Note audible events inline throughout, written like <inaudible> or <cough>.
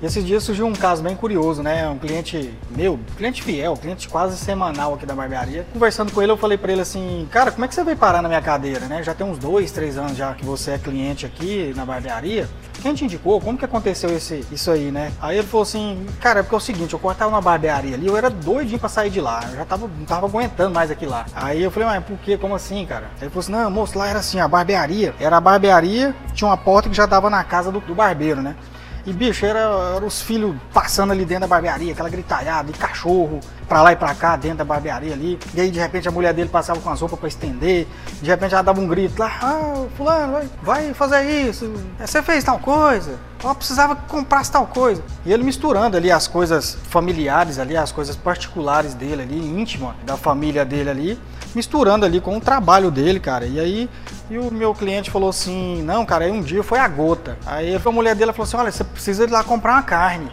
E esses dias surgiu um caso bem curioso, né? Um cliente meu, cliente fiel, cliente quase semanal aqui da barbearia. Conversando com ele, eu falei para ele assim, cara, como é que você veio parar na minha cadeira, né? Já tem uns dois, três anos já que você é cliente aqui na barbearia. Quem te indicou? Como que aconteceu esse, isso aí, né? Aí ele falou assim, cara, é porque é o seguinte, eu cortava uma barbearia ali, eu era doidinho pra sair de lá. Eu já tava, não tava aguentando mais aqui lá. Aí eu falei, mas por quê? Como assim, cara? Aí ele falou assim, não, moço, lá era assim, a barbearia. Era a barbearia, tinha uma porta que já dava na casa do, do barbeiro, né? E, bicho, era, era os filhos passando ali dentro da barbearia, aquela gritalhada, e cachorro pra lá e pra cá dentro da barbearia ali. E aí, de repente, a mulher dele passava com as roupas pra estender. De repente, ela dava um grito lá: Ah, Fulano, vai, vai fazer isso. Você fez tal coisa. Ela precisava comprar tal coisa. E ele misturando ali as coisas familiares ali, as coisas particulares dele ali, íntima da família dele ali, misturando ali com o trabalho dele, cara. E aí e o meu cliente falou assim: Não, cara, aí um dia foi a gota. Aí a mulher dele falou assim: Olha, você precisa ir lá comprar uma carne.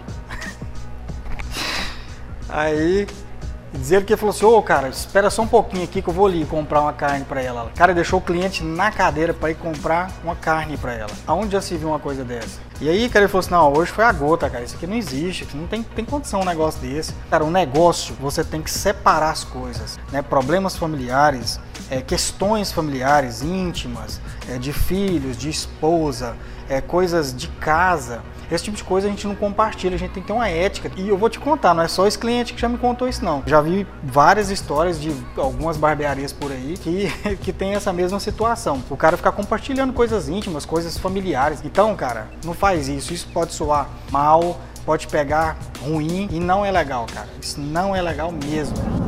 <laughs> aí dizer que ele falou assim: Ô, oh, cara, espera só um pouquinho aqui que eu vou ali comprar uma carne para ela. Cara, deixou o cliente na cadeira para ir comprar uma carne para ela. Aonde já se viu uma coisa dessa? E aí, cara, ele falou assim: Não, hoje foi a gota, cara. Isso aqui não existe. Não tem, tem condição um negócio desse. Cara, um negócio, você tem que separar as coisas, né? Problemas familiares é, questões familiares íntimas, é, de filhos, de esposa, é, coisas de casa. Esse tipo de coisa a gente não compartilha, a gente tem que ter uma ética. E eu vou te contar, não é só esse cliente que já me contou isso, não. Já vi várias histórias de algumas barbearias por aí que, <laughs> que tem essa mesma situação. O cara ficar compartilhando coisas íntimas, coisas familiares. Então, cara, não faz isso. Isso pode soar mal, pode pegar ruim e não é legal, cara. Isso não é legal mesmo.